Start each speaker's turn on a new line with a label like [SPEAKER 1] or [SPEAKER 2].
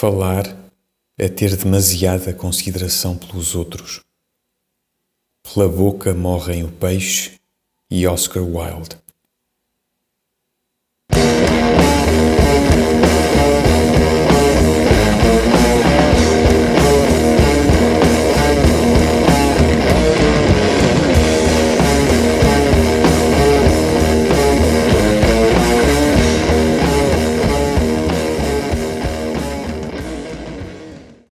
[SPEAKER 1] Falar é ter demasiada consideração pelos outros. Pela boca morrem o peixe e Oscar Wilde.